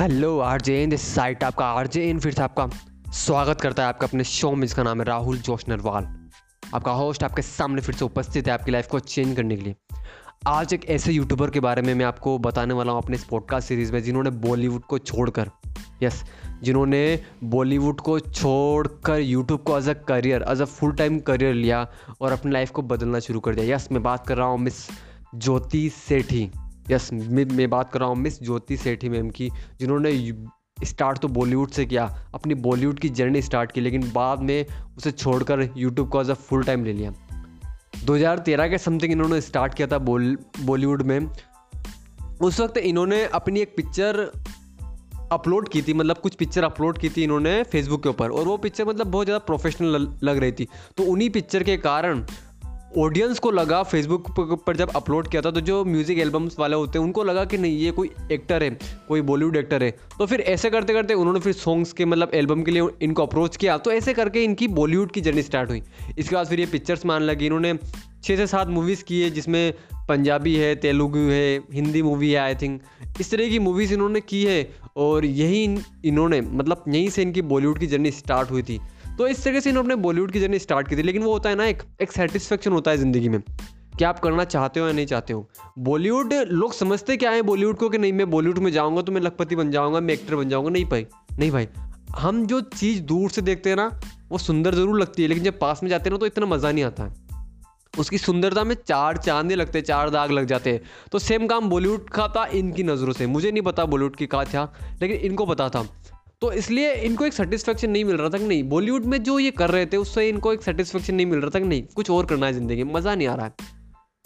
Hello R J in this site आपका R J इन फिर से आपका स्वागत करता है आपका अपने शो में, जिसका नाम है राहुल जोश नरवाल। आपका होस्ट आपके सामने फिर से उपस्थित है आपकी लाइफ को चेंज करने के लिए। आज एक ऐसे यूट्यूबर के बारे में मैं आपको बताने वाला हूँ अपने इस पॉडकास्ट सीरीज़ में, जिन्होंने बॉलीवुड को छोड़कर यस जिन्होंने बॉलीवुड को छोड़कर यूट्यूब को as a career as a full time career लिया और अपनी लाइफ को बदलना शुरू कर दिया। यस मैं बात कर रहा हूँ मिस ज्योति सेठी। यस मैं बात कर रहा हूँ मिस ज्योति सेठी मैम की, जिन्होंने स्टार्ट तो बॉलीवुड से किया, अपनी बॉलीवुड की जर्नी स्टार्ट की, लेकिन बाद में उसे छोड़कर यूट्यूब को एज अ फुल टाइम ले लिया। 2013 के समथिंग इन्होंने स्टार्ट किया था बॉलीवुड में। उस वक्त इन्होंने अपनी एक पिक्चर अपलोड की थी मतलब कुछ पिक्चर अपलोड की थी इन्होंने फेसबुक के ऊपर, और वो पिक्चर मतलब बहुत ज़्यादा प्रोफेशनल लग रही थी। तो उन्हीं पिक्चर के कारण ऑडियंस को लगा फेसबुक पर जब अपलोड किया था तो जो म्यूज़िक एल्बम्स वाले होते हैं, उनको लगा कि नहीं, ये कोई एक्टर है, कोई बॉलीवुड एक्टर है। तो फिर ऐसे करते करते उन्होंने फिर सॉन्ग्स के मतलब एल्बम के लिए इनको अप्रोच किया। तो ऐसे करके इनकी बॉलीवुड की जर्नी स्टार्ट हुई। इसके बाद फिर ये पिक्चर्स मान लगी। इन्होंने छः से सात मूवीज़ की है जिसमें पंजाबी है, तेलुगु है, हिंदी मूवी है आई थिंक इस तरह की मूवीज़ इन्होंने की है, और यही इन्होंने मतलब यहीं से इनकी बॉलीवुड की जर्नी स्टार्ट हुई थी। तो इस तरह से इन्होंने बॉलीवुड की जर्नी स्टार्ट की थी, लेकिन वो होता है ना एक एक सेटिस्फेक्शन होता है ज़िंदगी में, कि आप करना चाहते हो या नहीं चाहते हो। बॉलीवुड लोग समझते क्या है बॉलीवुड को कि नहीं, मैं बॉलीवुड में जाऊँगा तो मैं लखपति बन जाऊँगा, मैं एक्टर बन जाऊँगा। नहीं भाई नहीं भाई। हम जो चीज़ दूर से देखते हैं ना, वो सुंदर ज़रूर लगती है, लेकिन जब पास में जाते हैं ना तो इतना मज़ा नहीं आता। है उसकी सुंदरता में चार चांदे लगते, चार दाग लग जाते हैं। तो सेम काम बॉलीवुड का था इनकी नज़रों से। मुझे नहीं पता बॉलीवुड की का था, लेकिन इनको पता था। तो इसलिए इनको एक सेटिस्फेक्शन नहीं मिल रहा था कि नहीं बॉलीवुड में जो ये कर रहे थे, उससे इनको एक सेटिस्फेक्शन नहीं मिल रहा था कि नहीं, कुछ और करना है ज़िंदगी में, मज़ा नहीं आ रहा है।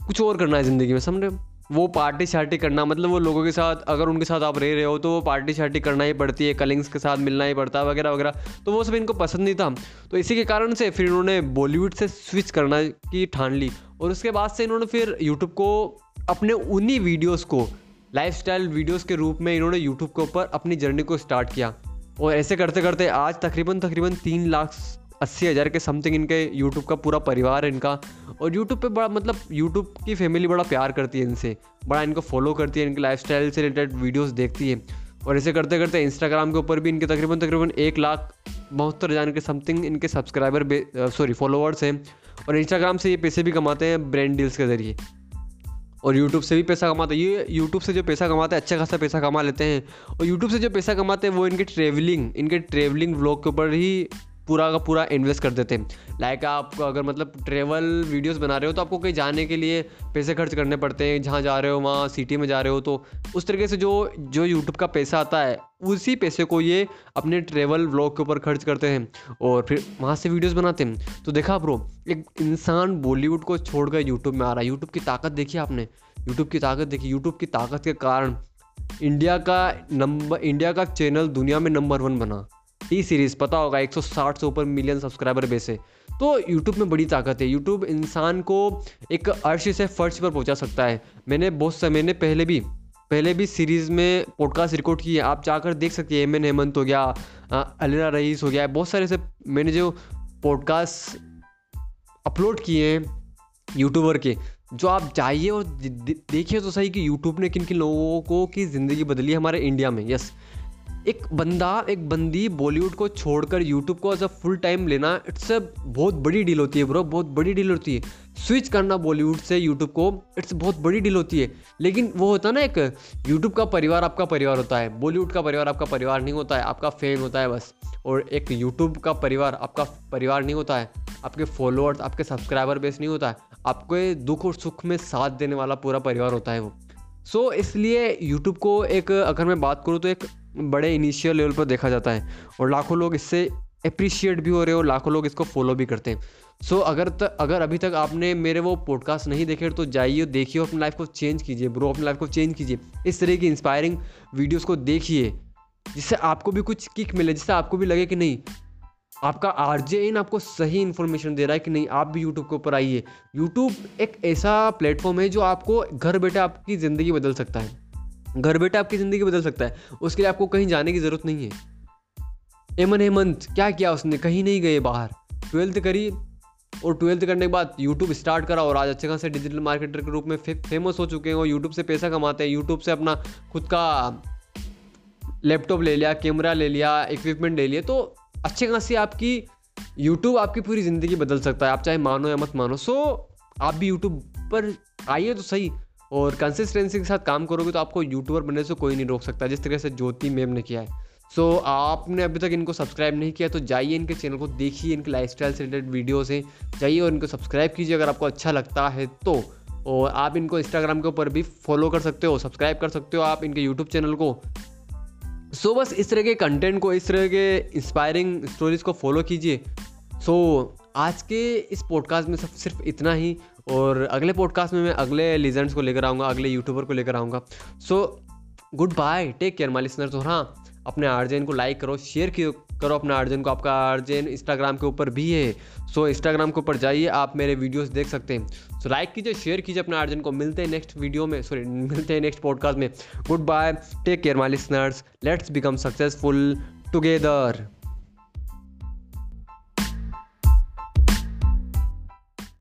कुछ और करना है ज़िंदगी में, समझे? वो पार्टी शार्टी करना मतलब वो लोगों के साथ, अगर उनके साथ आप रह रहे हो तो वो पार्टी शार्टी करना ही पड़ती है कलिंग्स के साथ मिलना ही पड़ता है, वगैरह वगैरह। तो वो सब इनको पसंद नहीं था। तो इसी के कारण से फिर इन्होंने बॉलीवुड से स्विच करना की ठान ली। और उसके बाद से इन्होंने फिर यूट्यूब को, अपने उन्हीं वीडियोज़ को लाइफ स्टाइल वीडियोज़ के रूप में इन्होंने यूट्यूब के ऊपर अपनी जर्नी को स्टार्ट किया। और ऐसे करते करते आज तकरीबन तकरीबन तीन लाख अस्सी हज़ार के समथिंग इनके यूट्यूब का पूरा परिवार है इनका। और यूट्यूब पे बड़ा मतलब यूट्यूब की फैमिली बड़ा प्यार करती है इनसे। बड़ा इनको फॉलो करती है, इनके लाइफ से रिलेटेड वीडियोज़ देखती है। और ऐसे करते करते इंस्टाग्राम के ऊपर भी इनके तकरीबन तकरीबन एक लाख बहत्तर हज़ार के समथिंग इनके सब्सक्राइबर सॉरी फॉलोअर्स हैं। और इंस्टाग्राम से ये पैसे भी कमाते हैं ब्रांड डील्स के ज़रिए। और यूट्यूब से भी पैसा कमाते हैं। ये यूट्यूब से जो पैसा कमाते हैं अच्छा खासा पैसा कमा लेते हैं। और यूट्यूब से जो पैसा कमाते हैं, वो इनके ट्रेवलिंग इनके ट्रेवलिंग व्लॉग के ऊपर ही पूरा का पूरा इन्वेस्ट कर देते। हैं लाइक आप अगर मतलब ट्रेवल वीडियोस बना रहे हो तो आपको कहीं जाने के लिए पैसे खर्च करने पड़ते हैं। जहाँ जा रहे हो, वहाँ सिटी में जा रहे हो तो उस तरीके से जो जो यूट्यूब का पैसा आता है, उसी पैसे को ये अपने ट्रेवल व्लॉग के ऊपर खर्च करते हैं और फिर वहाँ से वीडियोस बनाते हैं। तो देखा ब्रो एक इंसान बॉलीवुड को छोड़कर यूट्यूब में आ रहा है। यूट्यूब की ताकत देखी आपने? यूट्यूब की ताकत देखी? यूट्यूब की ताकत के कारण इंडिया का नंबर इंडिया का चैनल दुनिया में नंबर वन बना। टी सीरीज़ पता होगा 160 से ऊपर मिलियन सब्सक्राइबर बेस है। तो यूट्यूब में बड़ी ताकत है। यूट्यूब इंसान को एक अर्श से फर्श पर पहुँचा सकता है। मैंने बहुत से, मैंने पहले भी पहले भी सीरीज़ में पॉडकास्ट रिकॉर्ड किए आप जाकर देख सकते हैं एम एन हेमंत हो गया अलीना रईस हो गया, बहुत सारे ऐसे मैंने जो पॉडकास्ट अपलोड किए हैं यूट्यूबर के, जो आप जाइए और देखिए तो सही कि यूट्यूब ने किन किन लोगों को, की ज़िंदगी बदली है हमारे इंडिया में। यस एक बंदा एक बंदी बॉलीवुड को छोड़कर यूट्यूब को एज अ फुल टाइम लेना इट्स अ बहुत बड़ी डील होती है ब्रो बहुत बड़ी डील होती है। स्विच करना बॉलीवुड से यूट्यूब को इट्स बहुत बड़ी डील होती है। लेकिन वो होता है ना एक यूट्यूब का परिवार आपका परिवार होता है बॉलीवुड का परिवार आपका परिवार नहीं होता है आपका फ़ैन होता है बस। और एक यूट्यूब का परिवार आपका परिवार नहीं होता है आपके फॉलोअर्स आपके सब्सक्राइबर बेस नहीं होता है आपके दुख और सुख में साथ देने वाला पूरा परिवार होता है वो। सो so, इसलिए यूट्यूब को एक अगर मैं बात करूँ तो एक बड़े इनिशियल लेवल पर देखा जाता है। और लाखों लोग इससे अप्रिशिएट भी हो रहे हो लाखों लोग इसको फॉलो भी करते हैं। सो so, अगर तक अगर अभी तक आपने मेरे वो पॉडकास्ट नहीं देखे तो जाइए देखिए अपनी लाइफ को चेंज कीजिए ब्रो अपनी लाइफ को चेंज कीजिए। इस तरह की इंस्पायरिंग वीडियोस को देखिए जिससे आपको भी कुछ किक मिले जिससे आपको भी लगे कि नहीं आपका आर जे इन आपको सही इन्फॉर्मेशन दे रहा है कि नहीं आप भी यूट्यूब के ऊपर आइए। यूट्यूब एक ऐसा प्लेटफॉर्म है जो आपको घर बैठे आपकी ज़िंदगी बदल सकता है। घर बैठे आपकी ज़िंदगी बदल सकता है। उसके लिए आपको कहीं जाने की ज़रूरत नहीं है। एमन हेमंत क्या किया उसने? कहीं नहीं गए बाहर। ट्वेल्थ करी और ट्वेल्थ करने के बाद यूट्यूब स्टार्ट करा और आज अच्छे खासे डिजिटल मार्केटर के रूप में फे, फ़ेमस हो चुके हैं और यूट्यूब से पैसा कमाते हैं। यूट्यूब से अपना खुद का लैपटॉप ले लिया कैमरा ले लिया इक्विपमेंट ले लिया। तो अच्छे खासी आपकी यूट्यूब आपकी पूरी ज़िंदगी बदल सकता है। आप चाहे मानो या मत मानो। सो आप भी यूट्यूब पर आइए तो सही। और कंसिस्टेंसी के साथ काम करोगे तो आपको यूट्यूबर बनने से कोई नहीं रोक सकता जिस तरह से ज्योति मैम ने किया है। सो so, आपने अभी तक इनको सब्सक्राइब नहीं किया तो जाइए इनके चैनल को देखिए इनके लाइफ स्टाइल से रिलेटेड वीडियोस हैं जाइए और इनको सब्सक्राइब कीजिए अगर आपको अच्छा लगता है तो। और आप इनको इंस्टाग्राम के ऊपर भी फॉलो कर सकते हो सब्सक्राइब कर सकते हो आप इनके यूट्यूब चैनल को। सो so, बस इस तरह के कंटेंट को इस तरह के इंस्पायरिंग स्टोरीज को फॉलो कीजिए। सो so, आज के इस पॉडकास्ट में सब सिर्फ़ इतना ही। और अगले पॉडकास्ट में मैं अगले लीजेंड्स को लेकर आऊँगा, अगले यूट्यूबर को लेकर आऊँगा। So good bye take care my listeners और हाँ अपने आर्जन को लाइक करो शेयर करो अपने आर्जन को। आपका आर्जन इंस्टाग्राम के ऊपर भी है। सो इंस्टाग्राम के ऊपर जाइए, आप मेरे वीडियोस देख सकते हैं। सो लाइक कीजिए शेयर कीजिए अपने आर्जन को। मिलते हैं नेक्स्ट वीडियो में सॉरी मिलते हैं नेक्स्ट पॉडकास्ट में। Good bye take care my listeners let's become successful together